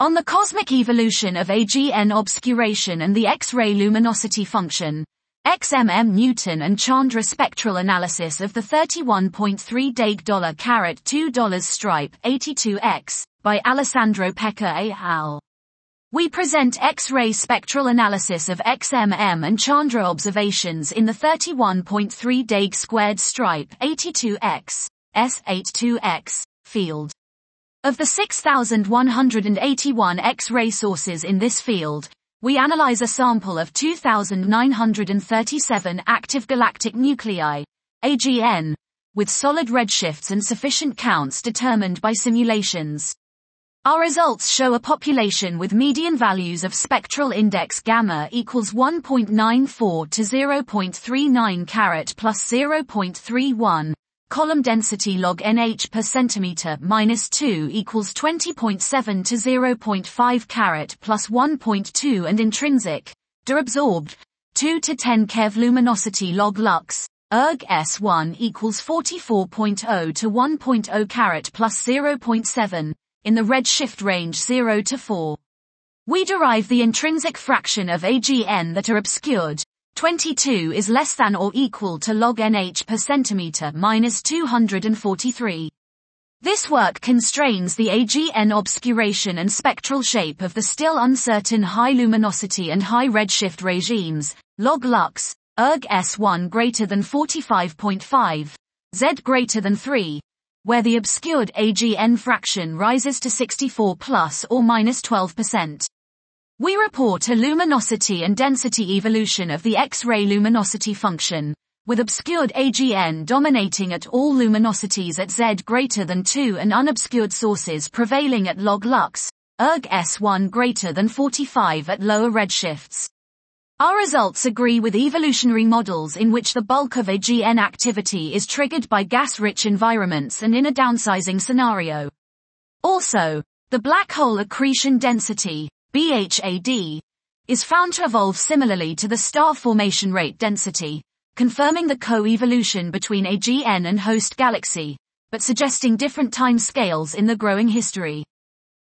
On the cosmic evolution of AGN obscuration and the X-ray luminosity function, XMM Newton and Chandra spectral analysis of the 31.3 Dake dollar carat $2 stripe 82X by Alessandro Peca al. We present X-ray spectral analysis of XMM and Chandra observations in the 31.3 Dake squared stripe 82X S82X field. Of the 6,181 X-ray sources in this field, we analyze a sample of 2,937 active galactic nuclei, AGN, with solid redshifts and sufficient counts determined by simulations. Our results show a population with median values of spectral index gamma equals 1.94 to 0.39 carat plus 0.31, column density log NH per centimeter minus 2 equals 20.7 to 0.5 carat plus 1.2 and intrinsic, deabsorbed, 2 to 10 keV luminosity log lux, erg S1 equals 44.0 to 1.0 carat plus 0.7, in the redshift range 0 to 4. We derive the intrinsic fraction of AGN that are obscured, 22 is less than or equal to log nh per centimeter minus 243. This work constrains the AGN obscuration and spectral shape of the still uncertain high luminosity and high redshift regimes, log lux, erg S1 greater than 45.5, Z greater than 3, where the obscured AGN fraction rises to 64 plus or minus 12%. We report a luminosity and density evolution of the X-ray luminosity function, with obscured AGN dominating at all luminosities at Z greater than 2 and unobscured sources prevailing at log lux, erg S1 greater than 45 at lower redshifts. Our results agree with evolutionary models in which the bulk of AGN activity is triggered by gas-rich environments and in a downsizing scenario. Also, the black hole accretion density, BHAD, is found to evolve similarly to the star formation rate density, confirming the co-evolution between AGN and host galaxy, but suggesting different time scales in the growing history.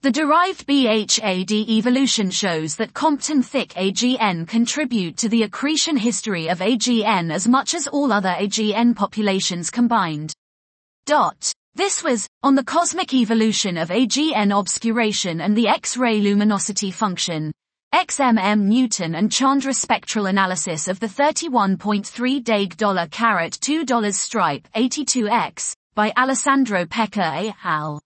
The derived BHAD evolution shows that Compton-thick AGN contribute to the accretion history of AGN as much as all other AGN populations combined. Dot. This was, on the cosmic evolution of AGN obscuration and the X-ray luminosity function, XMM Newton and Chandra spectral analysis of the 31.3 Dake dollar carat $2 stripe 82X, by Alessandro Peca et al.